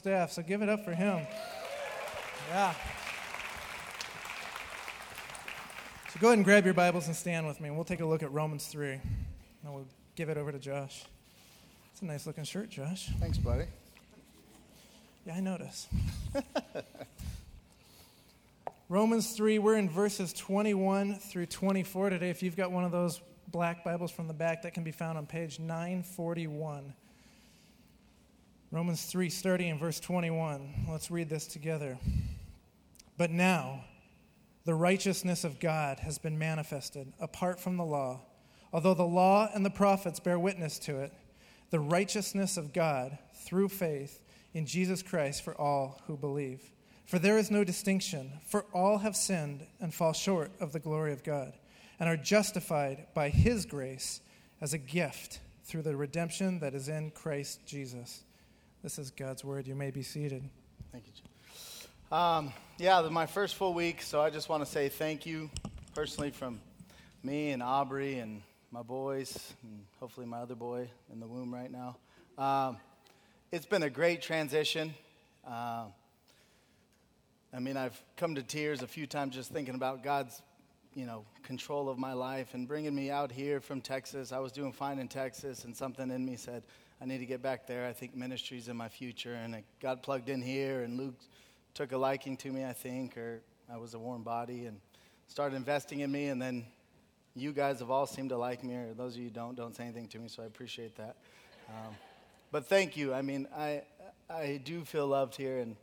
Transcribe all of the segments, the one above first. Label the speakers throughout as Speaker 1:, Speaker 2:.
Speaker 1: staff, so give it up for him. Yeah. So go ahead and grab your Bibles and stand with me, and we'll take a look at Romans 3. And we'll give it over to Josh. It's a nice looking shirt, Josh.
Speaker 2: Thanks, buddy.
Speaker 1: Yeah, I notice. Romans 3, we're in verses 21 through 24 today. If you've got one of those black Bibles from the back, that can be found on page 941. Romans 3, starting in verse 21. Let's read this together. But now, the righteousness of God has been manifested apart from the law. Although the law and the prophets bear witness to it, the righteousness of God through faith in Jesus Christ for all who believe. For there is no distinction, for all have sinned and fall short of the glory of God, and are justified by his grace as a gift through the redemption that is in Christ Jesus. This is God's word. You may be seated.
Speaker 2: Thank you. Um, yeah, my first full week, so I just want to say thank you personally from me and Aubrey and my boys, and hopefully my other boy in the womb right now. Um, it's been a great transition. Uh, I mean, I've come to tears a few times just thinking about God's, you know, control of my life and bringing me out here from Texas. I was doing fine in Texas, and something in me said, I need to get back there. I think ministry's in my future. And I got plugged in here, and Luke took a liking to me, I think, or I was a warm body and started investing in me. And then you guys have all seemed to like me, or those of you don't, don't say anything to me, so I appreciate that. Um, but thank you. I mean, I, I do feel loved here, and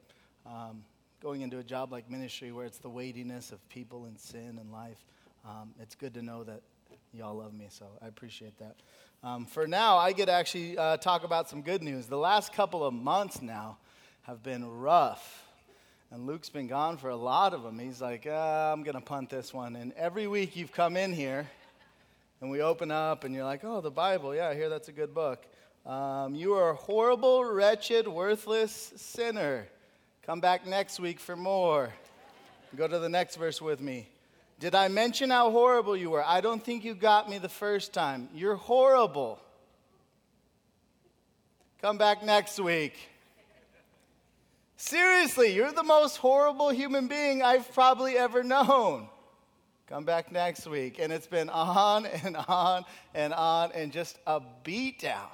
Speaker 2: um, going into a job like ministry where it's the weightiness of people and sin and life, um, it's good to know that y'all love me, so I appreciate that. Um, for now, I get to actually uh, talk about some good news. The last couple of months now have been rough. And Luke's been gone for a lot of them. He's like, uh, I'm going to punt this one. And every week you've come in here and we open up and you're like, oh, the Bible. Yeah, I hear that's a good book. Um, you are a horrible, wretched, worthless sinner. Come back next week for more. Go to the next verse with me. Did I mention how horrible you were? I don't think you got me the first time. You're horrible. Come back next week. Seriously, you're the most horrible human being I've probably ever known. Come back next week. And it's been on and on and on and just a beatdown.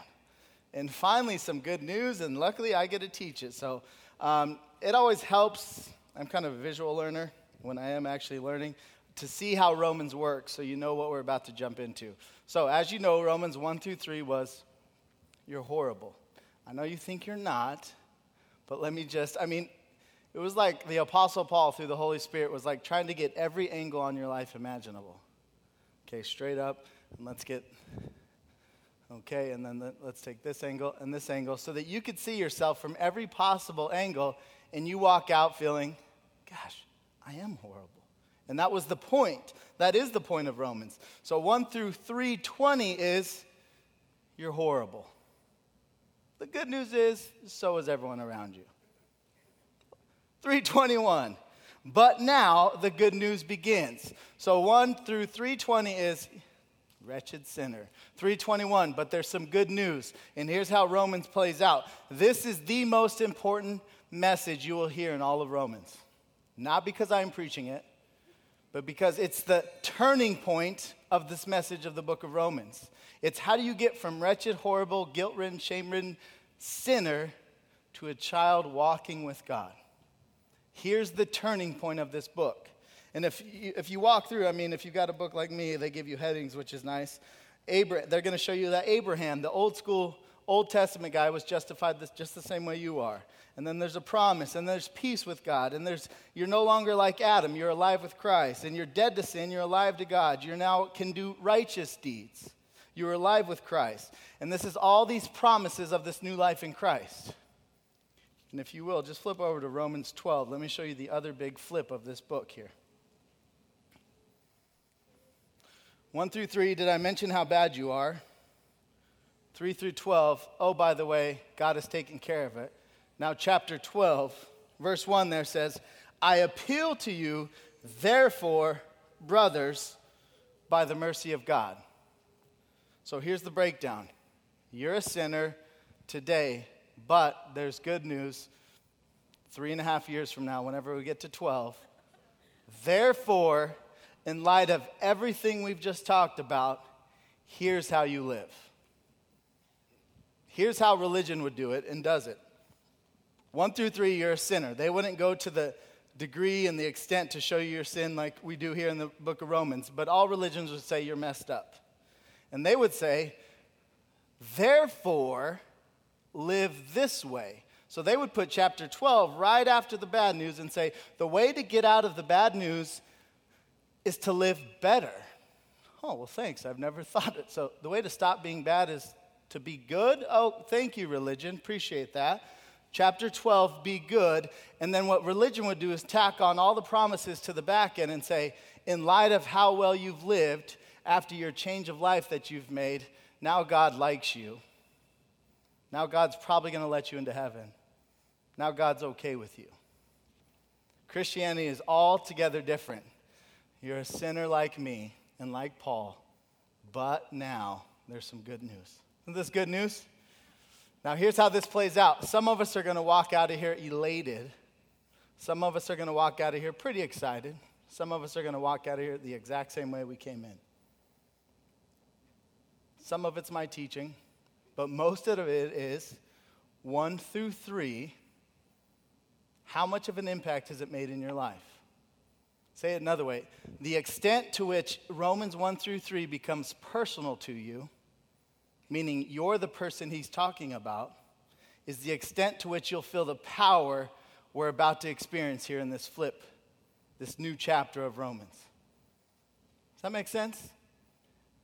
Speaker 2: And finally, some good news, and luckily I get to teach it. So um, it always helps. I'm kind of a visual learner when I am actually learning to see how Romans works so you know what we're about to jump into. So, as you know, Romans 1 through 3 was, You're horrible. I know you think you're not, but let me just, I mean, it was like the Apostle Paul through the Holy Spirit was like trying to get every angle on your life imaginable. Okay, straight up, and let's get, okay, and then let's take this angle and this angle so that you could see yourself from every possible angle and you walk out feeling, gosh, I am horrible. And that was the point. That is the point of Romans. So 1 through 320 is you're horrible. The good news is so is everyone around you. 321. But now the good news begins. So 1 through 320 is wretched sinner. 321, but there's some good news. And here's how Romans plays out. This is the most important message you will hear in all of Romans. Not because I'm preaching it, but because it's the turning point of this message of the book of Romans. It's how do you get from wretched, horrible, guilt ridden, shame ridden sinner to a child walking with God? Here's the turning point of this book. And if you, if you walk through, I mean, if you've got a book like me, they give you headings, which is nice. Abraham, they're going to show you that Abraham, the old school Old Testament guy, was justified just the same way you are and then there's a promise, and there's peace with God, and there's you're no longer like Adam, you're alive with Christ, and you're dead to sin, you're alive to God. You now can do righteous deeds. You're alive with Christ. And this is all these promises of this new life in Christ. And if you will, just flip over to Romans 12. Let me show you the other big flip of this book here. 1 through 3, did I mention how bad you are? 3 through 12, oh, by the way, God has taken care of it. Now, chapter 12, verse 1 there says, I appeal to you, therefore, brothers, by the mercy of God. So here's the breakdown you're a sinner today, but there's good news. three and a half years from now, whenever we get to 12. Therefore, in light of everything we've just talked about, here's how you live. Here's how religion would do it and does it. One through three, you're a sinner. They wouldn't go to the degree and the extent to show you your sin like we do here in the book of Romans, but all religions would say you're messed up. And they would say, therefore, live this way. So they would put chapter 12 right after the bad news and say, the way to get out of the bad news is to live better. Oh, well, thanks. I've never thought it. So the way to stop being bad is to be good. Oh, thank you, religion. Appreciate that. Chapter 12, be good. And then what religion would do is tack on all the promises to the back end and say, in light of how well you've lived after your change of life that you've made, now God likes you. Now God's probably going to let you into heaven. Now God's okay with you. Christianity is altogether different. You're a sinner like me and like Paul, but now there's some good news. Isn't this good news? Now, here's how this plays out. Some of us are going to walk out of here elated. Some of us are going to walk out of here pretty excited. Some of us are going to walk out of here the exact same way we came in. Some of it's my teaching, but most of it is one through three. How much of an impact has it made in your life? Say it another way the extent to which Romans 1 through 3 becomes personal to you meaning you're the person he's talking about, is the extent to which you'll feel the power we're about to experience here in this flip, this new chapter of Romans. Does that make sense?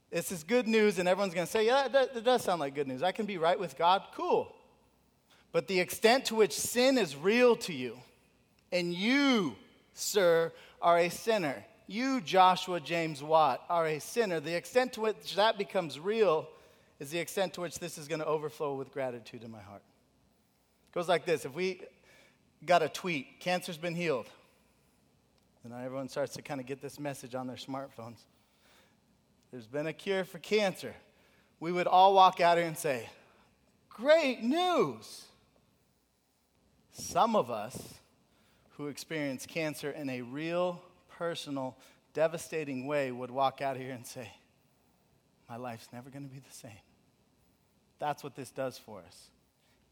Speaker 2: This is good news, and everyone's going to say, Yeah, that, does sound like good news. I can be right with God. Cool. But the extent to which sin is real to you, and you, sir, are a sinner. You, Joshua James Watt, are a sinner. The extent to which that becomes real is the extent to which this is going to overflow with gratitude in my heart. It goes like this if we got a tweet, cancer's been healed, and everyone starts to kind of get this message on their smartphones. There's been a cure for cancer. We would all walk out here and say, Great news! Some of us who experience cancer in a real, personal, devastating way would walk out here and say, My life's never going to be the same. That's what this does for us.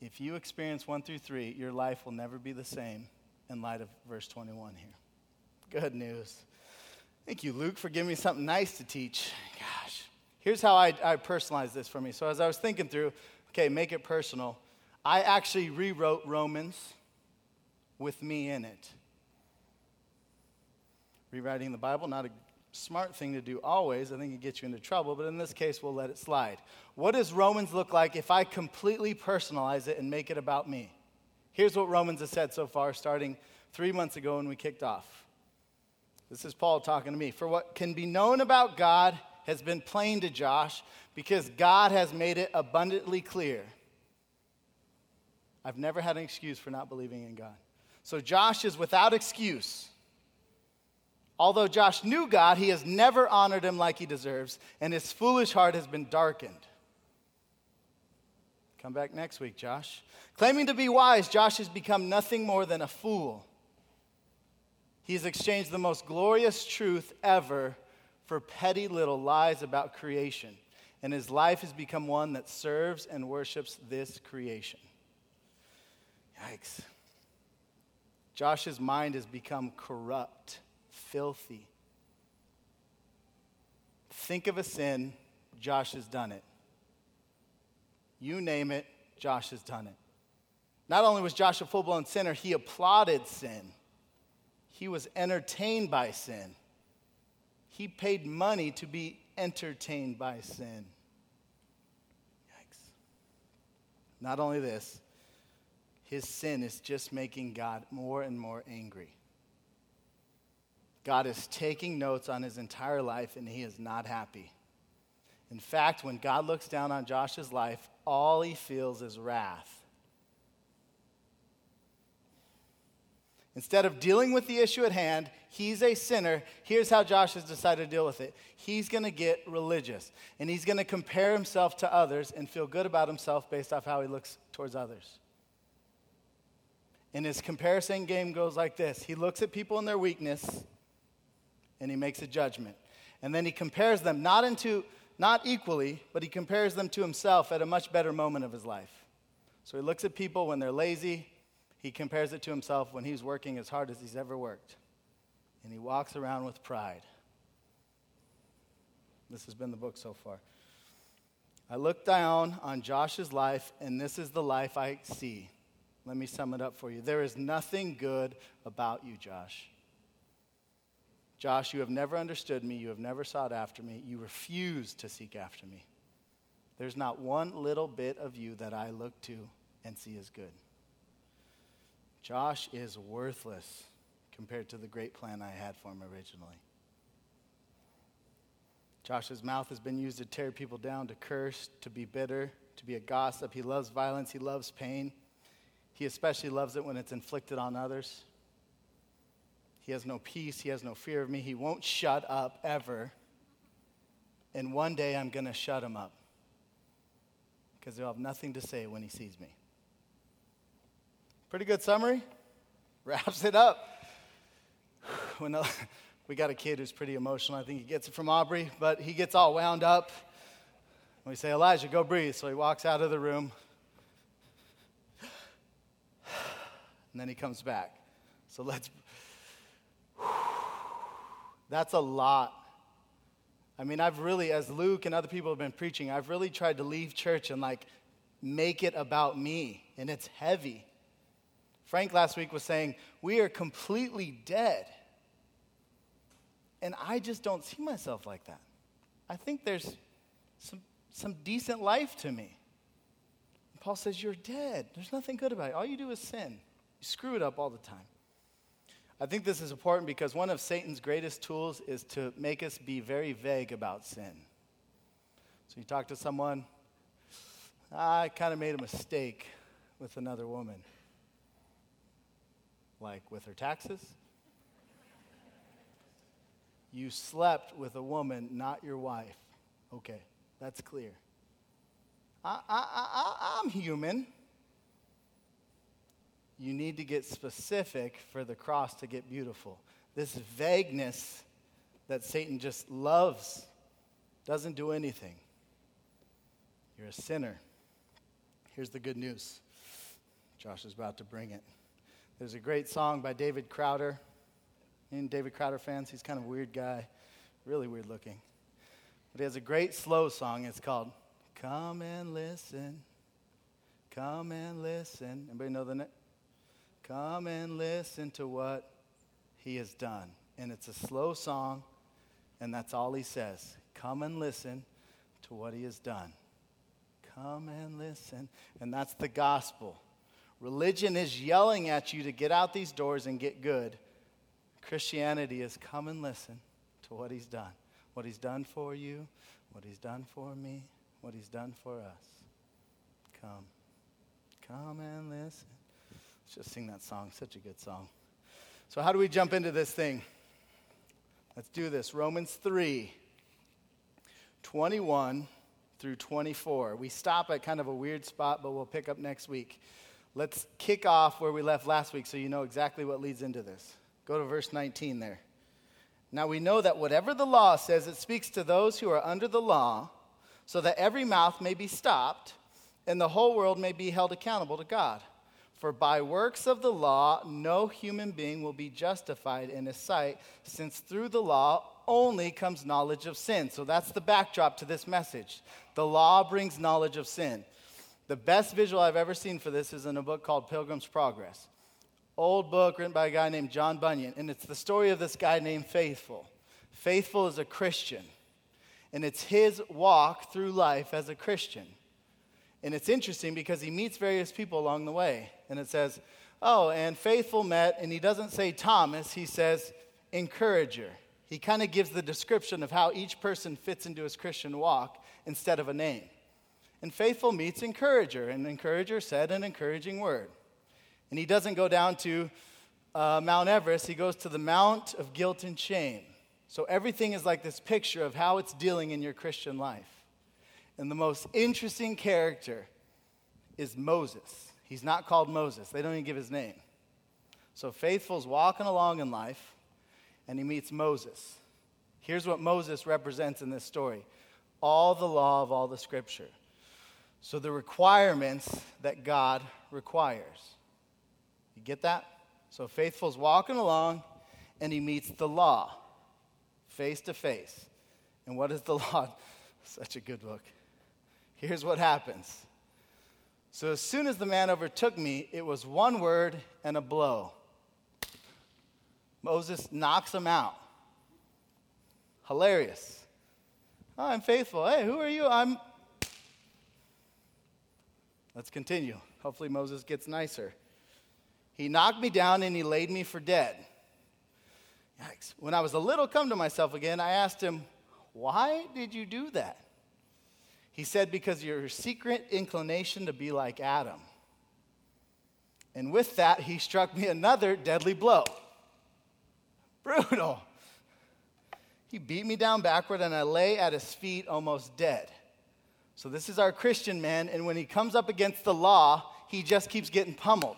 Speaker 2: If you experience 1 through 3, your life will never be the same in light of verse 21 here. Good news. Thank you, Luke, for giving me something nice to teach. Gosh. Here's how I, I personalized this for me. So, as I was thinking through, okay, make it personal, I actually rewrote Romans with me in it. Rewriting the Bible, not a smart thing to do always. I think it gets you into trouble, but in this case, we'll let it slide. What does Romans look like if I completely personalize it and make it about me? Here's what Romans has said so far, starting three months ago when we kicked off. This is Paul talking to me. For what can be known about God has been plain to Josh because God has made it abundantly clear. I've never had an excuse for not believing in God. So Josh is without excuse. Although Josh knew God, he has never honored him like he deserves, and his foolish heart has been darkened. Come back next week, Josh. Claiming to be wise, Josh has become nothing more than a fool. He's exchanged the most glorious truth ever for petty little lies about creation, and his life has become one that serves and worships this creation. Yikes. Josh's mind has become corrupt filthy. Think of a sin, Josh has done it. You name it, Josh has done it. Not only was Josh a full blown sinner, he applauded sin. He was entertained by sin. He paid money to be entertained by sin. Yikes. Not only this, his sin is just making God more and more angry. God is taking notes on his entire life and he is not happy. In fact, when God looks down on Josh's life, all he feels is wrath. Instead of dealing with the issue at hand, he's a sinner. Here's how Josh has decided to deal with it. He's going to get religious, and he's going to compare himself to others and feel good about himself based off how he looks towards others. And his comparison game goes like this He looks at people in their weakness and he makes a judgment. And then he compares them not into not equally, but he compares them to himself at a much better moment of his life. So he looks at people when they're lazy, he compares it to himself when he's working as hard as he's ever worked. And he walks around with pride. This has been the book so far. I look down on Josh's life, and this is the life I see. Let me sum it up for you. There is nothing good about you, Josh. Josh, you have never understood me. You have never sought after me. You refuse to seek after me. There's not one little bit of you that I look to and see as good. Josh is worthless compared to the great plan I had for him originally. Josh's mouth has been used to tear people down, to curse, to be bitter, to be a gossip. He loves violence, he loves pain. He especially loves it when it's inflicted on others. He has no peace, he has no fear of me. He won't shut up ever. And one day I'm going to shut him up because he'll have nothing to say when he sees me. Pretty good summary. Wraps it up. When we got a kid who's pretty emotional. I think he gets it from Aubrey, but he gets all wound up. We say, Elijah, go breathe. So he walks out of the room. And then he comes back. So let's. That's a lot. I mean, I've really, as Luke and other people have been preaching, I've really tried to leave church and like make it about me. And it's heavy. Frank last week was saying, We are completely dead. And I just don't see myself like that. I think there's some, some decent life to me. And Paul says, You're dead. There's nothing good about it. All you do is sin. You screw it up all the time. I think this is important because one of Satan's greatest tools is to make us be very vague about sin. So you talk to someone, ah, I kind of made a mistake with another woman. Like with her taxes? You slept with a woman, not your wife. Okay, that's clear. I, I, I, I'm human. You need to get specific for the cross to get beautiful. This vagueness that Satan just loves doesn't do anything. You're a sinner. Here's the good news. Josh is about to bring it. There's a great song by David Crowder. Any David Crowder fans? He's kind of a weird guy, really weird looking. But he has a great slow song. It's called Come and Listen. Come and listen. Anybody know the name? Come and listen to what he has done. And it's a slow song, and that's all he says. Come and listen to what he has done. Come and listen. And that's the gospel. Religion is yelling at you to get out these doors and get good. Christianity is come and listen to what he's done. What he's done for you, what he's done for me, what he's done for us. Come. Come and listen. Let's just sing that song. Such a good song. So, how do we jump into this thing? Let's do this. Romans 3 21 through 24. We stop at kind of a weird spot, but we'll pick up next week. Let's kick off where we left last week so you know exactly what leads into this. Go to verse 19 there. Now we know that whatever the law says, it speaks to those who are under the law, so that every mouth may be stopped and the whole world may be held accountable to God. For by works of the law, no human being will be justified in his sight, since through the law only comes knowledge of sin. So that's the backdrop to this message. The law brings knowledge of sin. The best visual I've ever seen for this is in a book called Pilgrim's Progress old book written by a guy named John Bunyan, and it's the story of this guy named Faithful. Faithful is a Christian, and it's his walk through life as a Christian. And it's interesting because he meets various people along the way, and it says, Oh, and Faithful met, and he doesn't say Thomas, he says encourager. He kind of gives the description of how each person fits into his Christian walk instead of a name. And Faithful meets encourager, and encourager said an encouraging word. And he doesn't go down to uh, Mount Everest, he goes to the Mount of Guilt and Shame. So everything is like this picture of how it's dealing in your Christian life. And the most interesting character is Moses. He's not called Moses, they don't even give his name. So Faithful's walking along in life, and he meets Moses. Here's what Moses represents in this story all the law of all the scripture. So the requirements that God requires. You get that? So Faithful's walking along, and he meets the law face to face. And what is the law? Such a good book. Here's what happens. So as soon as the man overtook me, it was one word and a blow. Moses knocks him out. Hilarious. Oh, I'm faithful. Hey, who are you? I'm. Let's continue. Hopefully, Moses gets nicer. He knocked me down and he laid me for dead. Yikes. When I was a little come to myself again, I asked him, Why did you do that? He said, Because your secret inclination to be like Adam. And with that, he struck me another deadly blow. Brutal. He beat me down backward, and I lay at his feet almost dead. So, this is our Christian man, and when he comes up against the law, he just keeps getting pummeled.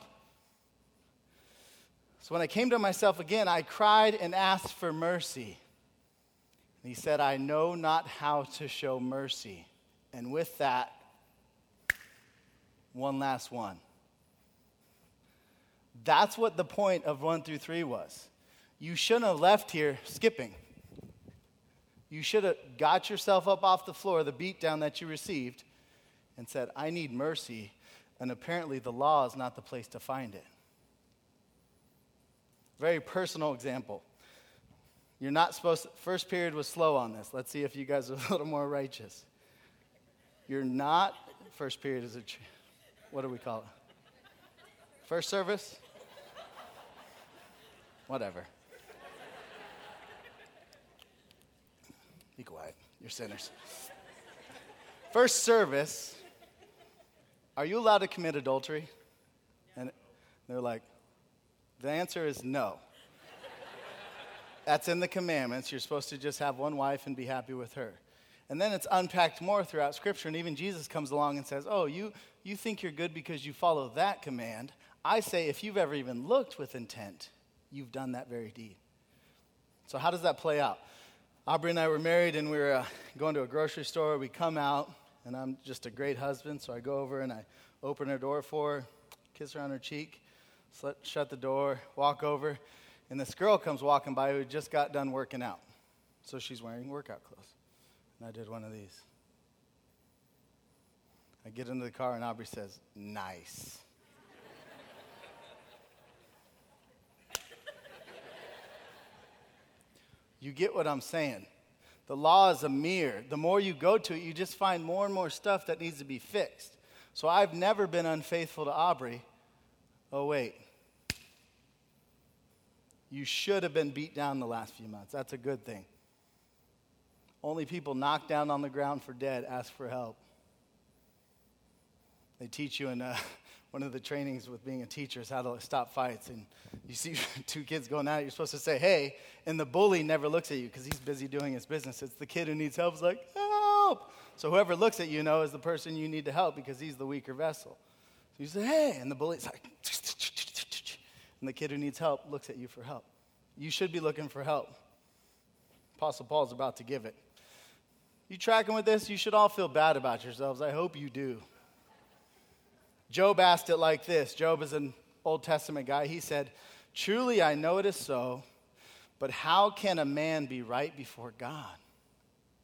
Speaker 2: So when I came to myself again, I cried and asked for mercy. And he said, I know not how to show mercy. And with that, one last one. That's what the point of one through three was. You shouldn't have left here skipping. You should have got yourself up off the floor, the beatdown that you received, and said, I need mercy. And apparently, the law is not the place to find it. Very personal example. You're not supposed to, first period was slow on this. Let's see if you guys are a little more righteous. You're not, first period is a, what do we call it? First service? Whatever. Be quiet. You're sinners. First service, are you allowed to commit adultery? And they're like, the answer is no. That's in the commandments. You're supposed to just have one wife and be happy with her. And then it's unpacked more throughout Scripture. And even Jesus comes along and says, Oh, you, you think you're good because you follow that command. I say, if you've ever even looked with intent, you've done that very deed. So, how does that play out? Aubrey and I were married, and we were uh, going to a grocery store. We come out, and I'm just a great husband. So, I go over and I open her door for her, kiss her on her cheek shut the door, walk over, and this girl comes walking by who just got done working out. So she's wearing workout clothes. And I did one of these. I get into the car, and Aubrey says, Nice. you get what I'm saying. The law is a mirror. The more you go to it, you just find more and more stuff that needs to be fixed. So I've never been unfaithful to Aubrey. Oh, wait. You should have been beat down the last few months. That's a good thing. Only people knocked down on the ground for dead ask for help. They teach you in uh, one of the trainings with being a teacher is how to stop fights. And you see two kids going at it, you're supposed to say, hey, and the bully never looks at you because he's busy doing his business. It's the kid who needs help is like, help. So whoever looks at you know is the person you need to help because he's the weaker vessel. So you say, hey, and the bully's like, and the kid who needs help looks at you for help. You should be looking for help. Apostle Paul's about to give it. You tracking with this? You should all feel bad about yourselves. I hope you do. Job asked it like this Job is an Old Testament guy. He said, Truly I know it is so, but how can a man be right before God?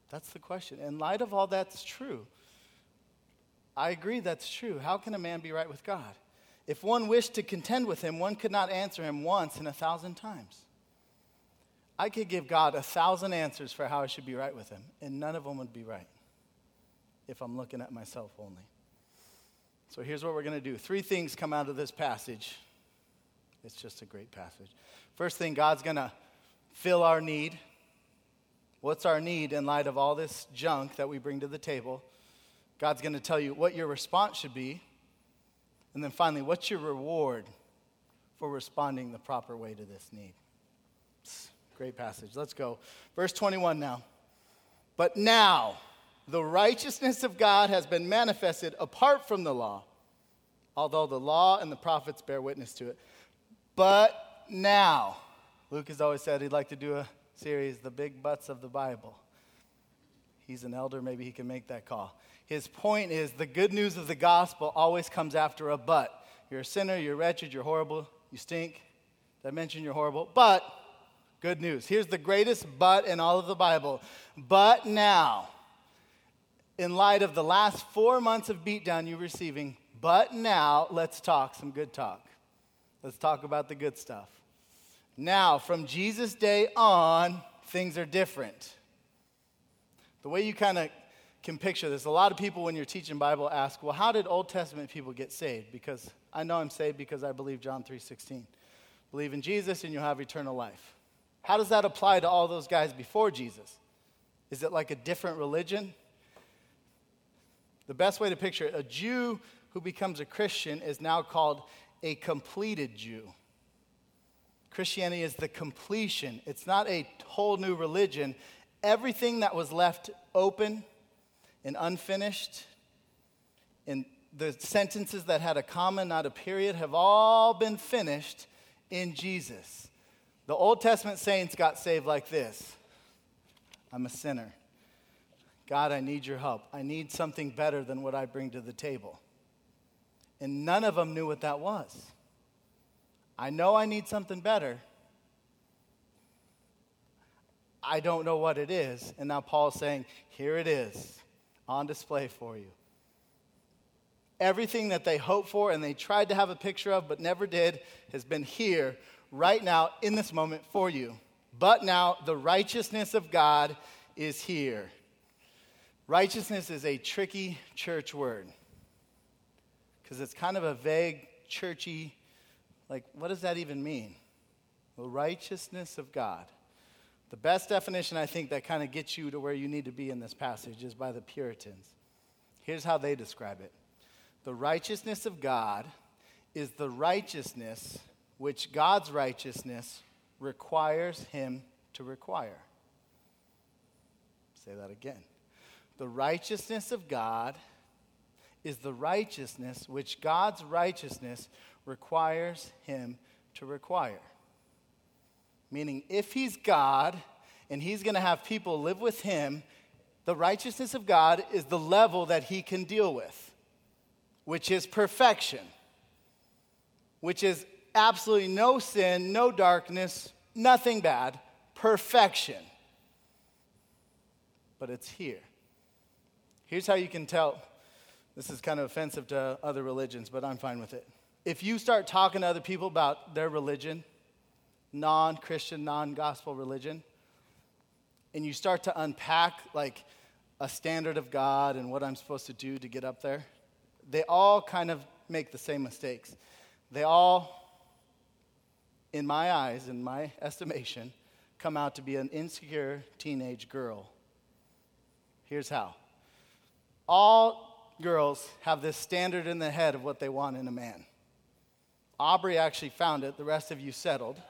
Speaker 2: That's the question. In light of all that's true, I agree that's true. How can a man be right with God? If one wished to contend with him, one could not answer him once in a thousand times. I could give God a thousand answers for how I should be right with him, and none of them would be right if I'm looking at myself only. So here's what we're going to do. Three things come out of this passage. It's just a great passage. First thing, God's going to fill our need. What's our need in light of all this junk that we bring to the table? God's going to tell you what your response should be. And then finally, what's your reward for responding the proper way to this need? Great passage. Let's go. Verse 21 now. But now, the righteousness of God has been manifested apart from the law, although the law and the prophets bear witness to it. But now, Luke has always said he'd like to do a series, The Big Butts of the Bible. He's an elder, maybe he can make that call. His point is the good news of the gospel always comes after a but. You're a sinner, you're wretched, you're horrible, you stink. Did I mention you're horrible? But, good news. Here's the greatest but in all of the Bible. But now, in light of the last four months of beatdown you're receiving, but now let's talk some good talk. Let's talk about the good stuff. Now, from Jesus' day on, things are different. The way you kind of can picture this, a lot of people when you're teaching Bible ask, well, how did Old Testament people get saved? Because I know I'm saved because I believe John 3:16. Believe in Jesus and you'll have eternal life. How does that apply to all those guys before Jesus? Is it like a different religion? The best way to picture it, a Jew who becomes a Christian is now called a completed Jew. Christianity is the completion, it's not a whole new religion. Everything that was left open and unfinished, and the sentences that had a comma, not a period, have all been finished in Jesus. The Old Testament saints got saved like this I'm a sinner. God, I need your help. I need something better than what I bring to the table. And none of them knew what that was. I know I need something better. I don't know what it is. And now Paul's saying, here it is on display for you. Everything that they hoped for and they tried to have a picture of but never did has been here right now in this moment for you. But now the righteousness of God is here. Righteousness is a tricky church word because it's kind of a vague, churchy, like, what does that even mean? The righteousness of God. The best definition, I think, that kind of gets you to where you need to be in this passage is by the Puritans. Here's how they describe it The righteousness of God is the righteousness which God's righteousness requires him to require. Say that again. The righteousness of God is the righteousness which God's righteousness requires him to require. Meaning, if he's God and he's going to have people live with him, the righteousness of God is the level that he can deal with, which is perfection, which is absolutely no sin, no darkness, nothing bad, perfection. But it's here. Here's how you can tell this is kind of offensive to other religions, but I'm fine with it. If you start talking to other people about their religion, non Christian, non gospel religion, and you start to unpack like a standard of God and what I'm supposed to do to get up there, they all kind of make the same mistakes. They all, in my eyes, in my estimation, come out to be an insecure teenage girl. Here's how all girls have this standard in the head of what they want in a man. Aubrey actually found it, the rest of you settled.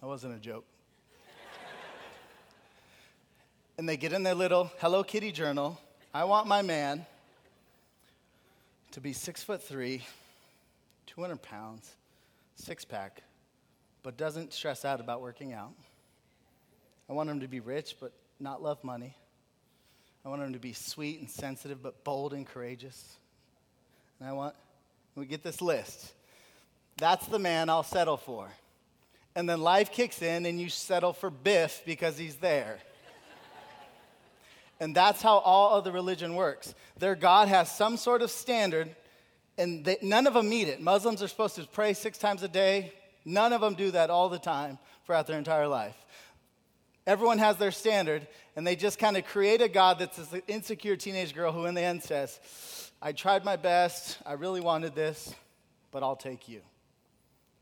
Speaker 2: That wasn't a joke. and they get in their little Hello Kitty journal. I want my man to be six foot three, 200 pounds, six pack, but doesn't stress out about working out. I want him to be rich, but not love money. I want him to be sweet and sensitive, but bold and courageous. And I want, we get this list. That's the man I'll settle for. And then life kicks in and you settle for Biff because he's there. And that's how all other religion works. Their God has some sort of standard, and they, none of them meet it. Muslims are supposed to pray six times a day. None of them do that all the time throughout their entire life. Everyone has their standard, and they just kind of create a God that's this insecure teenage girl who, in the end, says, I tried my best, I really wanted this, but I'll take you.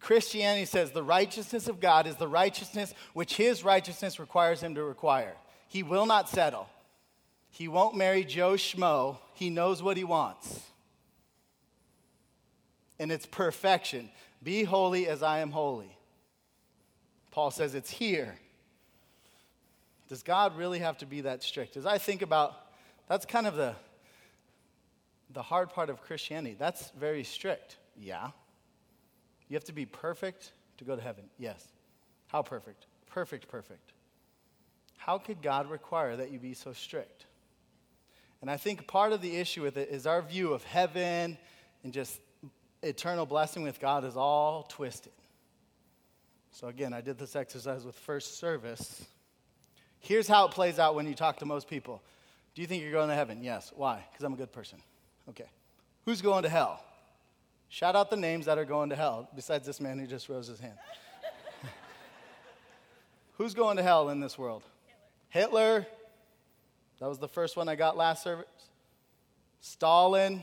Speaker 2: Christianity says the righteousness of God is the righteousness which his righteousness requires him to require. He will not settle. He won't marry Joe Schmo. He knows what he wants. And it's perfection. Be holy as I am holy. Paul says it's here. Does God really have to be that strict? As I think about, that's kind of the, the hard part of Christianity. That's very strict. Yeah. You have to be perfect to go to heaven. Yes. How perfect? Perfect, perfect. How could God require that you be so strict? And I think part of the issue with it is our view of heaven and just eternal blessing with God is all twisted. So, again, I did this exercise with first service. Here's how it plays out when you talk to most people Do you think you're going to heaven? Yes. Why? Because I'm a good person. Okay. Who's going to hell? Shout out the names that are going to hell, besides this man who just rose his hand. Who's going to hell in this world? Hitler. Hitler. That was the first one I got last service. Stalin.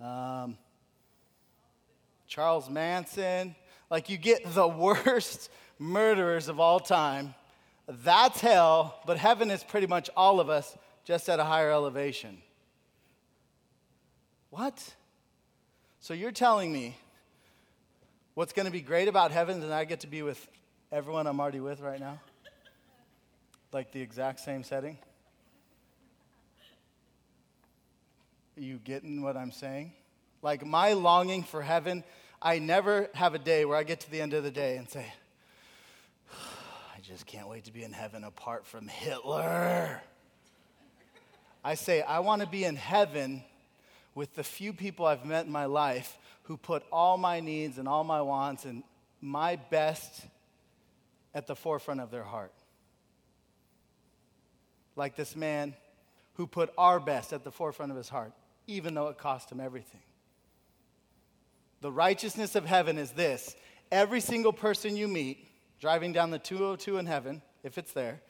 Speaker 2: Um, Charles Manson. Like you get the worst murderers of all time. That's hell, but heaven is pretty much all of us, just at a higher elevation. What? So you're telling me what's going to be great about heaven is I get to be with everyone I'm already with right now? Like the exact same setting? Are you getting what I'm saying? Like my longing for heaven, I never have a day where I get to the end of the day and say, I just can't wait to be in heaven apart from Hitler. I say, I want to be in heaven with the few people I've met in my life who put all my needs and all my wants and my best at the forefront of their heart. Like this man who put our best at the forefront of his heart, even though it cost him everything. The righteousness of heaven is this every single person you meet driving down the 202 in heaven, if it's there,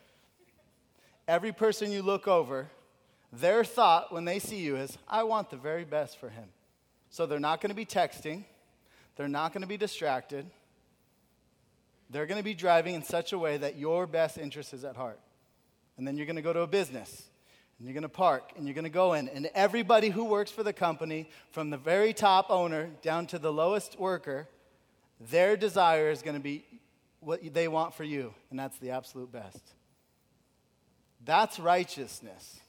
Speaker 2: every person you look over, their thought when they see you is, I want the very best for him. So they're not going to be texting, they're not going to be distracted. They're going to be driving in such a way that your best interest is at heart. And then you're going to go to a business and you're going to park and you're going to go in. And everybody who works for the company, from the very top owner down to the lowest worker, their desire is going to be what they want for you, and that's the absolute best. That's righteousness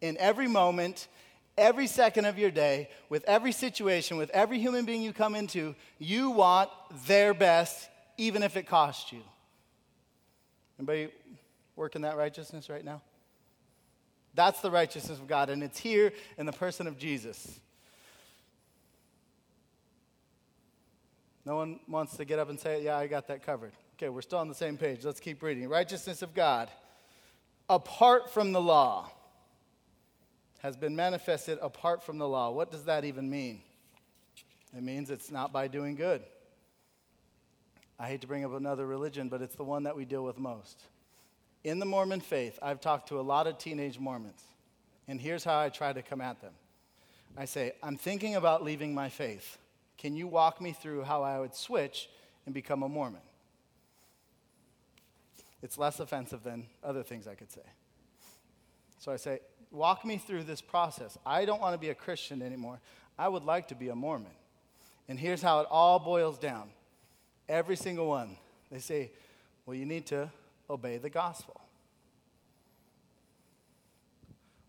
Speaker 2: in every moment, every second of your day, with every situation, with every human being you come into, you want their best, even if it costs you. Anybody working that righteousness right now? That's the righteousness of God, and it's here in the person of Jesus. No one wants to get up and say, Yeah, I got that covered. Okay, we're still on the same page. Let's keep reading. Righteousness of God, apart from the law has been manifested apart from the law. What does that even mean? It means it's not by doing good. I hate to bring up another religion, but it's the one that we deal with most. In the Mormon faith, I've talked to a lot of teenage Mormons, and here's how I try to come at them I say, I'm thinking about leaving my faith. Can you walk me through how I would switch and become a Mormon? It's less offensive than other things I could say. So I say, walk me through this process. I don't want to be a Christian anymore. I would like to be a Mormon. And here's how it all boils down every single one. They say, well, you need to obey the gospel.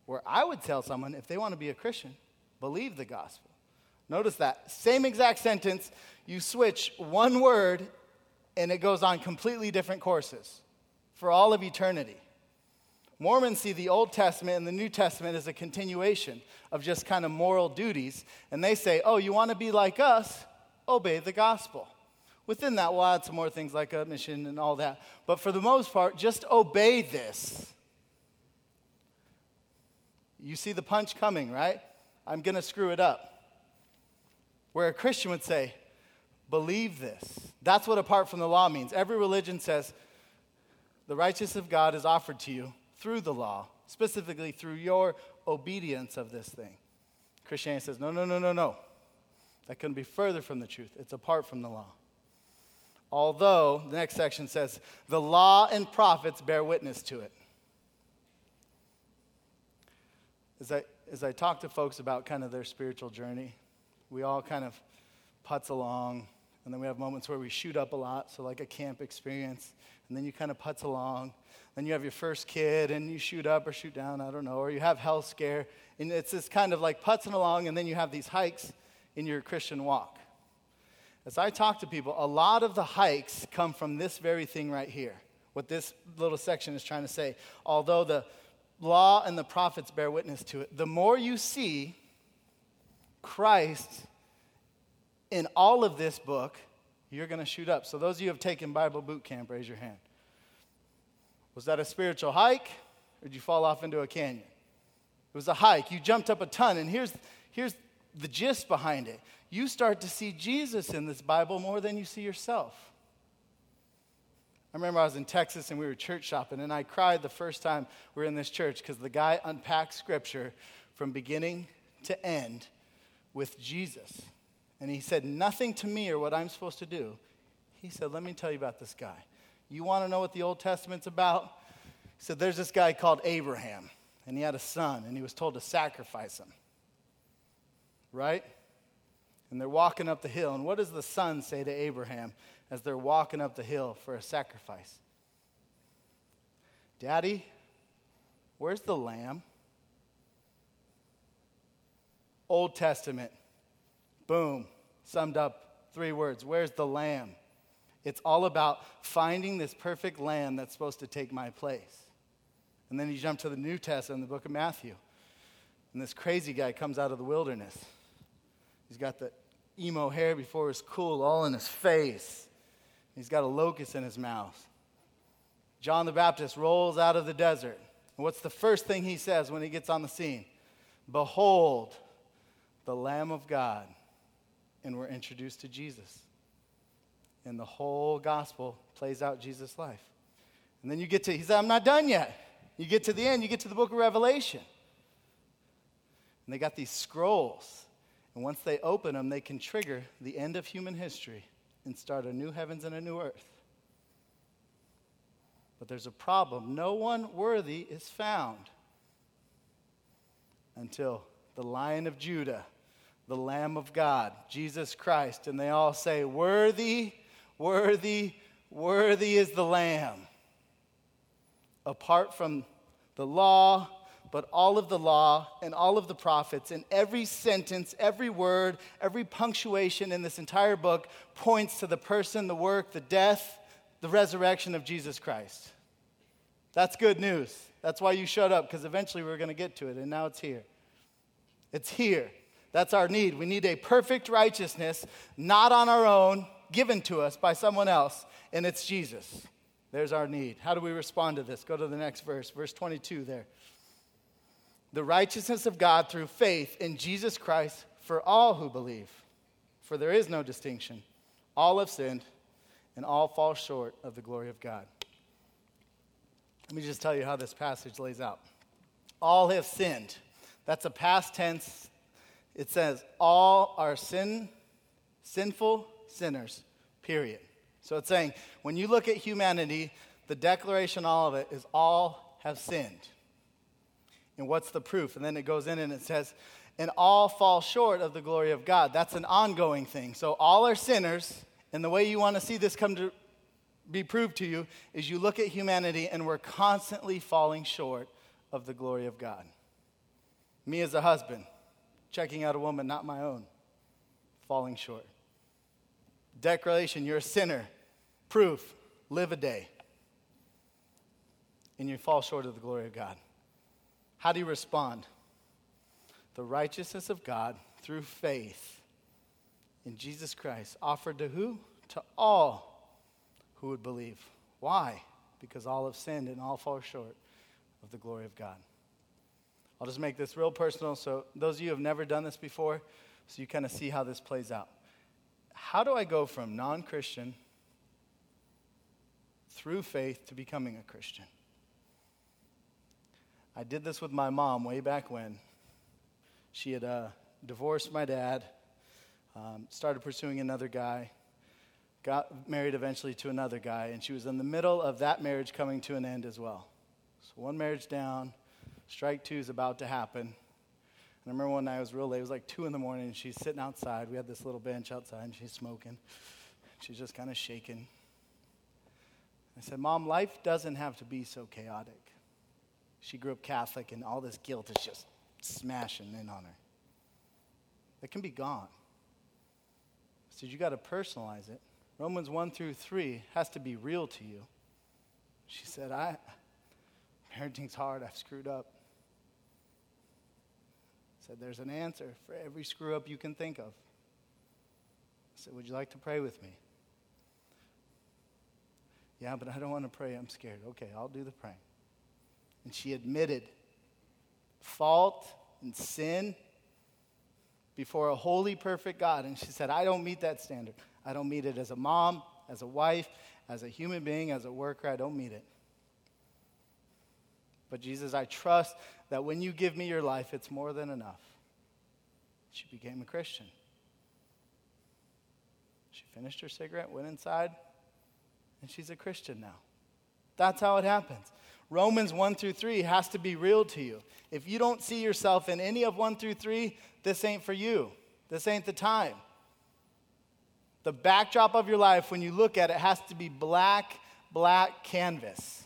Speaker 2: Where I would tell someone, if they want to be a Christian, believe the gospel. Notice that same exact sentence, you switch one word and it goes on completely different courses for all of eternity. Mormons see the Old Testament and the New Testament as a continuation of just kind of moral duties. And they say, oh, you want to be like us? Obey the gospel. Within that, we'll add some more things like a mission and all that. But for the most part, just obey this. You see the punch coming, right? I'm going to screw it up. Where a Christian would say, believe this. That's what apart from the law means. Every religion says, the righteousness of God is offered to you through the law, specifically through your obedience of this thing. Christianity says, no, no, no, no, no. That couldn't be further from the truth. It's apart from the law. Although, the next section says, the law and prophets bear witness to it. As I, as I talk to folks about kind of their spiritual journey, we all kind of putz along, and then we have moments where we shoot up a lot, so like a camp experience, and then you kind of putz along, Then you have your first kid and you shoot up or shoot down, I don't know, or you have health scare. And it's this kind of like putzing along, and then you have these hikes in your Christian walk. As I talk to people, a lot of the hikes come from this very thing right here, what this little section is trying to say. Although the law and the prophets bear witness to it, the more you see Christ in all of this book, you're going to shoot up. So, those of you who have taken Bible boot camp, raise your hand. Was that a spiritual hike, or did you fall off into a canyon? It was a hike. You jumped up a ton, and here's, here's the gist behind it. You start to see Jesus in this Bible more than you see yourself. I remember I was in Texas and we were church shopping, and I cried the first time we were in this church because the guy unpacked scripture from beginning to end with Jesus. And he said nothing to me or what I'm supposed to do. He said, Let me tell you about this guy. You want to know what the Old Testament's about? He said, There's this guy called Abraham, and he had a son, and he was told to sacrifice him. Right? And they're walking up the hill. And what does the son say to Abraham as they're walking up the hill for a sacrifice? Daddy, where's the lamb? Old Testament. Boom. Summed up three words. Where's the lamb? It's all about finding this perfect lamb that's supposed to take my place. And then you jump to the New Testament the book of Matthew. And this crazy guy comes out of the wilderness. He's got the emo hair before it's cool, all in his face. He's got a locust in his mouth. John the Baptist rolls out of the desert. What's the first thing he says when he gets on the scene? Behold, the Lamb of God. And we're introduced to Jesus. And the whole gospel plays out Jesus' life. And then you get to, he said, I'm not done yet. You get to the end, you get to the book of Revelation. And they got these scrolls. And once they open them, they can trigger the end of human history and start a new heavens and a new earth. But there's a problem. No one worthy is found until the Lion of Judah, the Lamb of God, Jesus Christ, and they all say, Worthy, worthy, worthy is the Lamb. Apart from the law, but all of the law and all of the prophets, and every sentence, every word, every punctuation in this entire book points to the person, the work, the death, the resurrection of Jesus Christ. That's good news. That's why you showed up, because eventually we we're going to get to it, and now it's here. It's here. That's our need. We need a perfect righteousness, not on our own, given to us by someone else, and it's Jesus. There's our need. How do we respond to this? Go to the next verse, verse 22 there the righteousness of God through faith in Jesus Christ for all who believe. For there is no distinction. All have sinned and all fall short of the glory of God. Let me just tell you how this passage lays out. All have sinned. That's a past tense. It says, all are sin, sinful sinners, period. So it's saying, when you look at humanity, the declaration, all of it, is all have sinned. And what's the proof? And then it goes in and it says, and all fall short of the glory of God. That's an ongoing thing. So all are sinners, and the way you want to see this come to be proved to you is you look at humanity and we're constantly falling short of the glory of God. Me as a husband, checking out a woman not my own, falling short. Declaration, you're a sinner. Proof, live a day. And you fall short of the glory of God. How do you respond? The righteousness of God through faith in Jesus Christ, offered to who? To all who would believe. Why? Because all have sinned and all fall short of the glory of God. I'll just make this real personal so those of you who have never done this before, so you kind of see how this plays out. How do I go from non Christian through faith to becoming a Christian? I did this with my mom way back when. She had uh, divorced my dad, um, started pursuing another guy, got married eventually to another guy, and she was in the middle of that marriage coming to an end as well. So one marriage down, strike two is about to happen. And I remember one night it was real late. It was like two in the morning, and she's sitting outside. We had this little bench outside, and she's smoking. She's just kind of shaking. I said, Mom, life doesn't have to be so chaotic. She grew up Catholic, and all this guilt is just smashing in on her. It can be gone. Said, You got to personalize it. Romans 1 through 3 has to be real to you. She said, I, parenting's hard. I've screwed up. Said, There's an answer for every screw up you can think of. I said, Would you like to pray with me? Yeah, but I don't want to pray. I'm scared. Okay, I'll do the praying. And she admitted fault and sin before a holy, perfect God. And she said, I don't meet that standard. I don't meet it as a mom, as a wife, as a human being, as a worker. I don't meet it. But Jesus, I trust that when you give me your life, it's more than enough. She became a Christian. She finished her cigarette, went inside, and she's a Christian now. That's how it happens. Romans 1 through 3 has to be real to you. If you don't see yourself in any of 1 through 3, this ain't for you. This ain't the time. The backdrop of your life, when you look at it, has to be black, black canvas.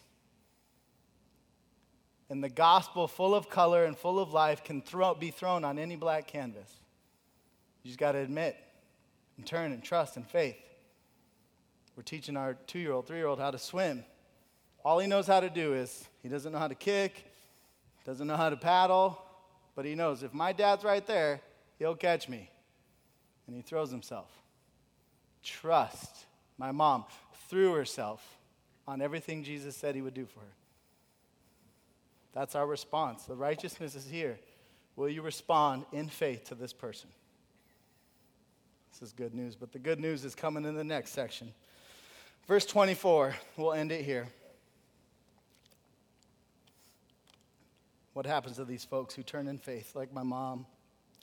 Speaker 2: And the gospel, full of color and full of life, can throw, be thrown on any black canvas. You just got to admit and turn and trust and faith. We're teaching our two year old, three year old how to swim. All he knows how to do is he doesn't know how to kick, doesn't know how to paddle, but he knows if my dad's right there, he'll catch me. And he throws himself. Trust. My mom threw herself on everything Jesus said he would do for her. That's our response. The righteousness is here. Will you respond in faith to this person? This is good news, but the good news is coming in the next section. Verse 24, we'll end it here. What happens to these folks who turn in faith, like my mom,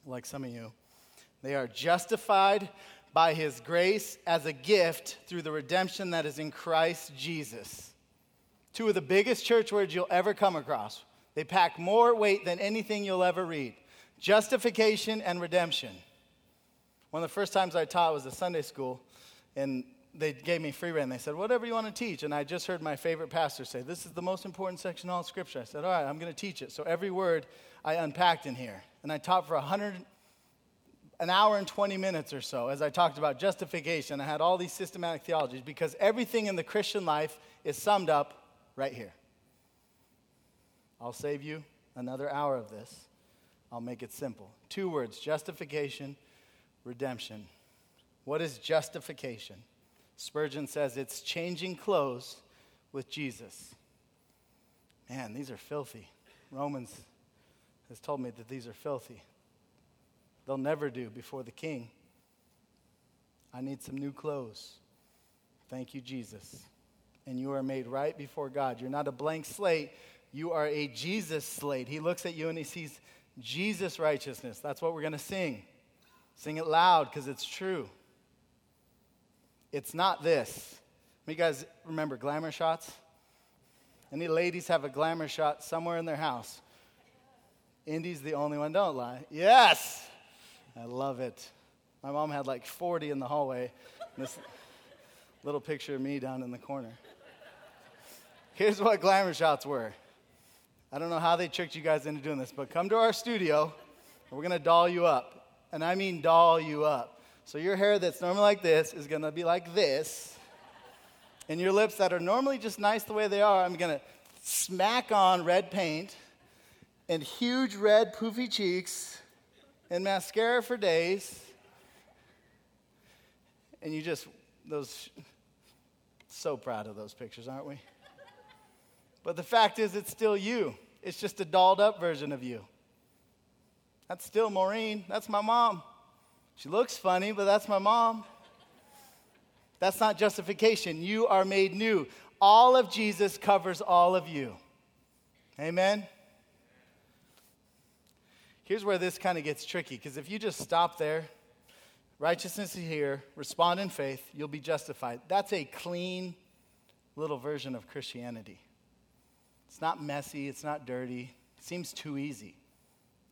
Speaker 2: like some of you? They are justified by his grace as a gift through the redemption that is in Christ Jesus. Two of the biggest church words you'll ever come across. They pack more weight than anything you'll ever read justification and redemption. One of the first times I taught was a Sunday school, and they gave me free rein. They said, Whatever you want to teach. And I just heard my favorite pastor say, This is the most important section in all Scripture. I said, All right, I'm going to teach it. So every word I unpacked in here. And I taught for 100, an hour and 20 minutes or so as I talked about justification. I had all these systematic theologies because everything in the Christian life is summed up right here. I'll save you another hour of this. I'll make it simple. Two words justification, redemption. What is justification? Spurgeon says it's changing clothes with Jesus. Man, these are filthy. Romans has told me that these are filthy. They'll never do before the king. I need some new clothes. Thank you, Jesus. And you are made right before God. You're not a blank slate, you are a Jesus slate. He looks at you and he sees Jesus' righteousness. That's what we're going to sing. Sing it loud because it's true. It's not this. You guys remember glamour shots? Any ladies have a glamour shot somewhere in their house? Indy's the only one, don't lie. Yes! I love it. My mom had like 40 in the hallway. This little picture of me down in the corner. Here's what glamour shots were. I don't know how they tricked you guys into doing this, but come to our studio we're going to doll you up. And I mean doll you up. So your hair that's normally like this is going to be like this. And your lips that are normally just nice the way they are, I'm going to smack on red paint and huge red poofy cheeks and mascara for days. And you just, those, so proud of those pictures, aren't we? But the fact is, it's still you. It's just a dolled up version of you. That's still Maureen. That's my mom. She looks funny, but that's my mom. That's not justification. You are made new. All of Jesus covers all of you. Amen? Here's where this kind of gets tricky because if you just stop there, righteousness is here, respond in faith, you'll be justified. That's a clean little version of Christianity. It's not messy, it's not dirty, it seems too easy.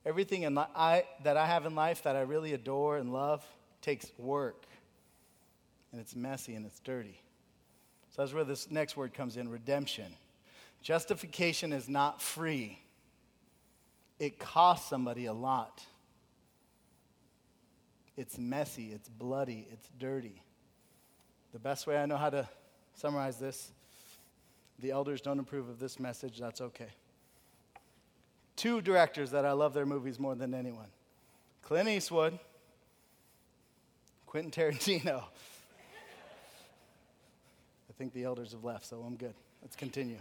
Speaker 2: Everything in li- I, that I have in life that I really adore and love takes work. And it's messy and it's dirty. So that's where this next word comes in redemption. Justification is not free, it costs somebody a lot. It's messy, it's bloody, it's dirty. The best way I know how to summarize this the elders don't approve of this message, that's okay. Two directors that I love their movies more than anyone Clint Eastwood, Quentin Tarantino. I think the elders have left, so I'm good. Let's continue.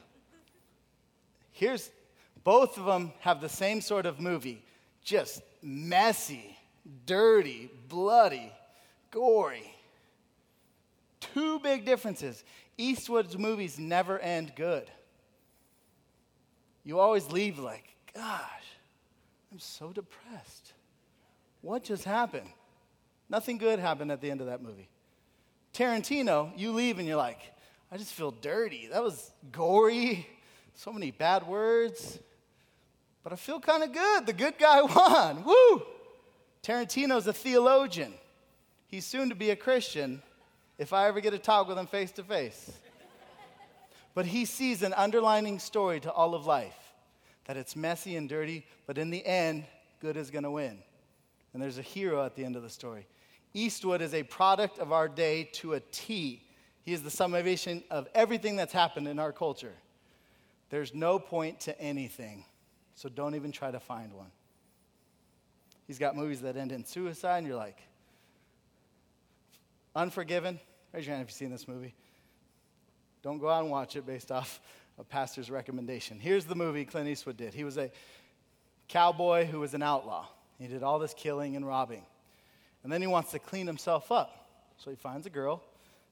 Speaker 2: Here's both of them have the same sort of movie, just messy, dirty, bloody, gory. Two big differences. Eastwood's movies never end good. You always leave like, gosh, I'm so depressed. What just happened? Nothing good happened at the end of that movie. Tarantino, you leave and you're like, I just feel dirty. That was gory, so many bad words. But I feel kind of good. The good guy won. Woo! Tarantino's a theologian. He's soon to be a Christian if I ever get to talk with him face to face. But he sees an underlining story to all of life that it's messy and dirty, but in the end, good is going to win. And there's a hero at the end of the story. Eastwood is a product of our day to a T. He is the summation of everything that's happened in our culture. There's no point to anything, so don't even try to find one. He's got movies that end in suicide, and you're like, Unforgiven. Raise your hand if you've seen this movie. Don't go out and watch it based off a pastor's recommendation. Here's the movie Clint Eastwood did. He was a cowboy who was an outlaw. He did all this killing and robbing. And then he wants to clean himself up. So he finds a girl,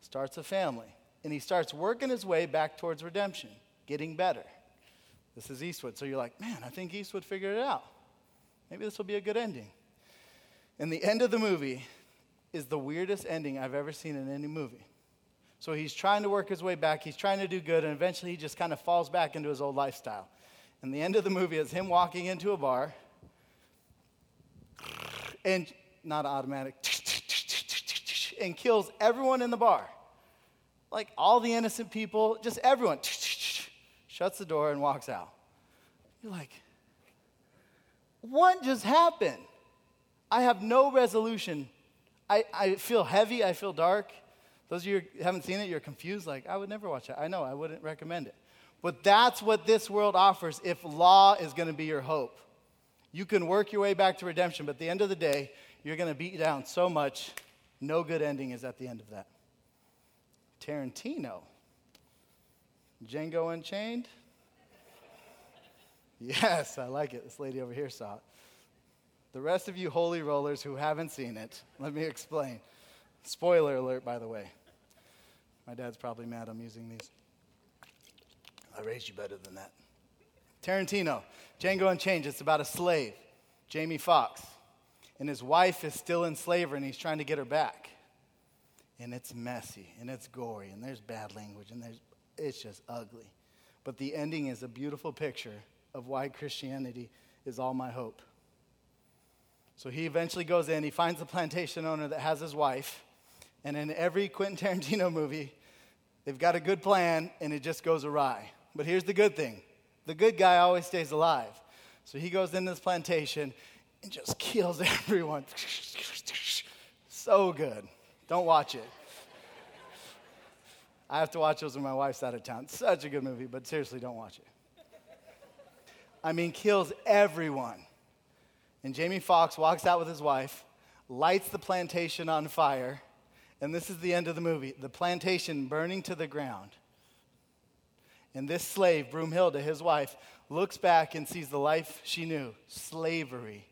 Speaker 2: starts a family, and he starts working his way back towards redemption, getting better. This is Eastwood. So you're like, man, I think Eastwood figured it out. Maybe this will be a good ending. And the end of the movie is the weirdest ending I've ever seen in any movie. So he's trying to work his way back, he's trying to do good, and eventually he just kind of falls back into his old lifestyle. And the end of the movie is him walking into a bar and not automatic and kills everyone in the bar. Like all the innocent people, just everyone shuts the door and walks out. You're like, what just happened? I have no resolution I, I feel heavy, I feel dark. Those of you who haven't seen it, you're confused, like, I would never watch that. I know, I wouldn't recommend it. But that's what this world offers if law is going to be your hope. You can work your way back to redemption, but at the end of the day, you're going to beat down so much, no good ending is at the end of that. Tarantino. Django Unchained? Yes, I like it. This lady over here saw it. The rest of you holy rollers who haven't seen it, let me explain. Spoiler alert, by the way. My dad's probably mad I'm using these. I raised you better than that. Tarantino, Django Unchained, it's about a slave, Jamie Foxx. And his wife is still in slavery and he's trying to get her back. And it's messy and it's gory and there's bad language and there's, it's just ugly. But the ending is a beautiful picture of why Christianity is all my hope. So he eventually goes in, he finds the plantation owner that has his wife. And in every Quentin Tarantino movie, they've got a good plan and it just goes awry. But here's the good thing the good guy always stays alive. So he goes into this plantation and just kills everyone. so good. Don't watch it. I have to watch those when my wife's out of town. Such a good movie, but seriously, don't watch it. I mean, kills everyone. And Jamie Foxx walks out with his wife, lights the plantation on fire, and this is the end of the movie the plantation burning to the ground. And this slave, Broomhilda, his wife, looks back and sees the life she knew slavery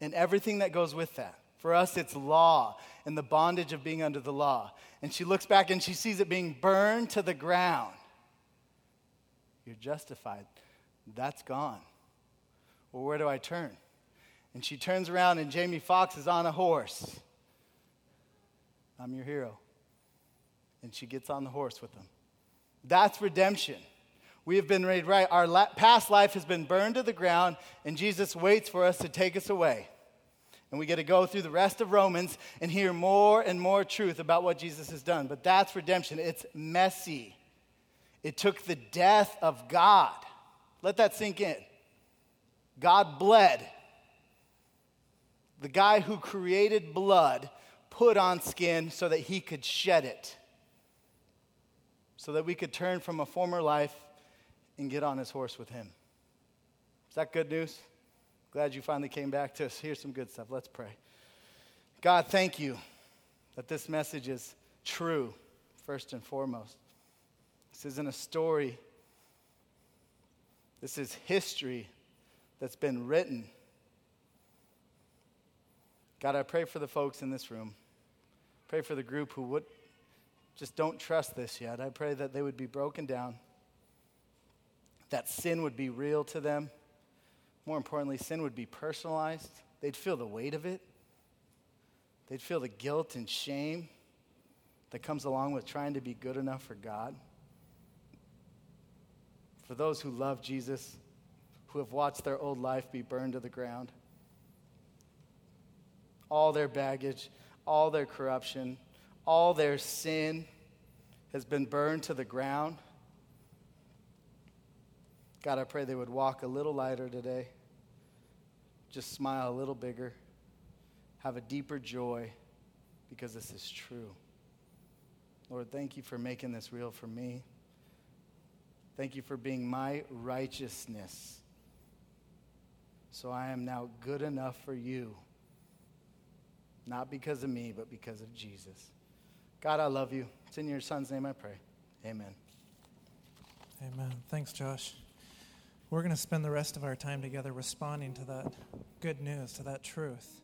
Speaker 2: and everything that goes with that. For us, it's law and the bondage of being under the law. And she looks back and she sees it being burned to the ground. You're justified. That's gone. Well, where do I turn? And she turns around, and Jamie Foxx is on a horse. I'm your hero. And she gets on the horse with him. That's redemption. We have been made right. Our la- past life has been burned to the ground, and Jesus waits for us to take us away. And we get to go through the rest of Romans and hear more and more truth about what Jesus has done. But that's redemption. It's messy. It took the death of God. Let that sink in. God bled. The guy who created blood put on skin so that he could shed it, so that we could turn from a former life and get on his horse with him. Is that good news? Glad you finally came back to us. Here's some good stuff. Let's pray. God, thank you that this message is true, first and foremost. This isn't a story, this is history that's been written. God, I pray for the folks in this room. Pray for the group who would just don't trust this yet. I pray that they would be broken down, that sin would be real to them. More importantly, sin would be personalized. They'd feel the weight of it, they'd feel the guilt and shame that comes along with trying to be good enough for God. For those who love Jesus, who have watched their old life be burned to the ground, all their baggage, all their corruption, all their sin has been burned to the ground. God, I pray they would walk a little lighter today, just smile a little bigger, have a deeper joy because this is true. Lord, thank you for making this real for me. Thank you for being my righteousness. So I am now good enough for you. Not because of me, but because of Jesus. God, I love you. It's in your son's name I pray. Amen.
Speaker 1: Amen. Thanks, Josh. We're going to spend the rest of our time together responding to that good news, to that truth.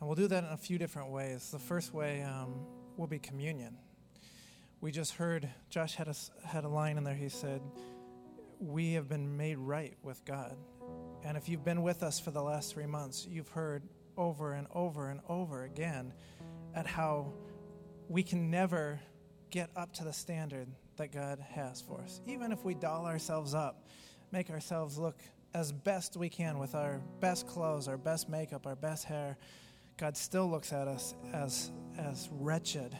Speaker 1: And we'll do that in a few different ways. The first way um, will be communion. We just heard, Josh had a, had a line in there. He said, We have been made right with God. And if you've been with us for the last three months, you've heard over and over and over again at how we can never get up to the standard that God has for us. Even if we doll ourselves up, make ourselves look as best we can with our best clothes, our best makeup, our best hair, God still looks at us as, as wretched.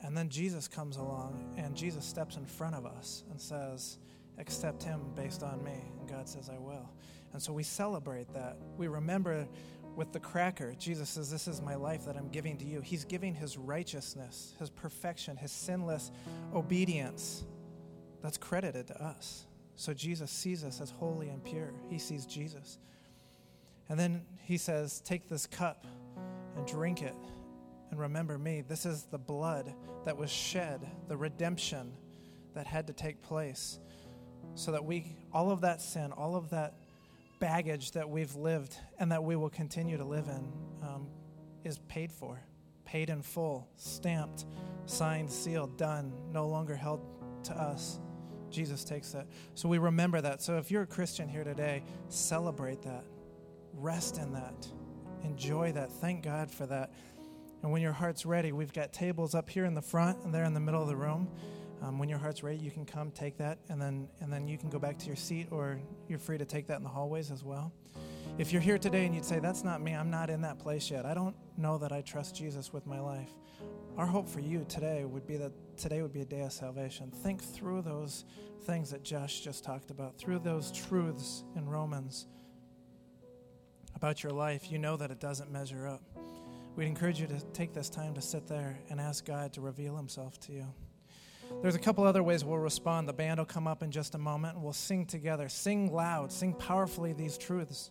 Speaker 1: And then Jesus comes along and Jesus steps in front of us and says, Accept him based on me. And God says, I will. And so we celebrate that. We remember with the cracker, Jesus says, This is my life that I'm giving to you. He's giving his righteousness, his perfection, his sinless obedience. That's credited to us. So Jesus sees us as holy and pure. He sees Jesus. And then he says, Take this cup and drink it and remember me. This is the blood that was shed, the redemption that had to take place so that we, all of that sin, all of that baggage that we've lived and that we will continue to live in um, is paid for, paid in full, stamped, signed, sealed, done, no longer held to us. Jesus takes that. So we remember that. So if you're a Christian here today, celebrate that, rest in that, enjoy that. Thank God for that. And when your heart's ready, we've got tables up here in the front and there in the middle of the room. Um, when your heart's ready, you can come take that, and then and then you can go back to your seat, or you're free to take that in the hallways as well. If you're here today and you'd say, "That's not me. I'm not in that place yet. I don't know that I trust Jesus with my life." Our hope for you today would be that today would be a day of salvation. Think through those things that Josh just talked about, through those truths in Romans about your life. You know that it doesn't measure up. We'd encourage you to take this time to sit there and ask God to reveal Himself to you. There's a couple other ways we'll respond. The band will come up in just a moment and we'll sing together. Sing loud, sing powerfully these truths.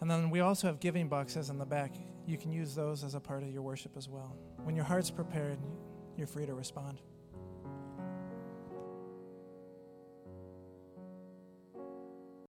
Speaker 1: And then we also have giving boxes in the back. You can use those as a part of your worship as well. When your heart's prepared, you're free to respond.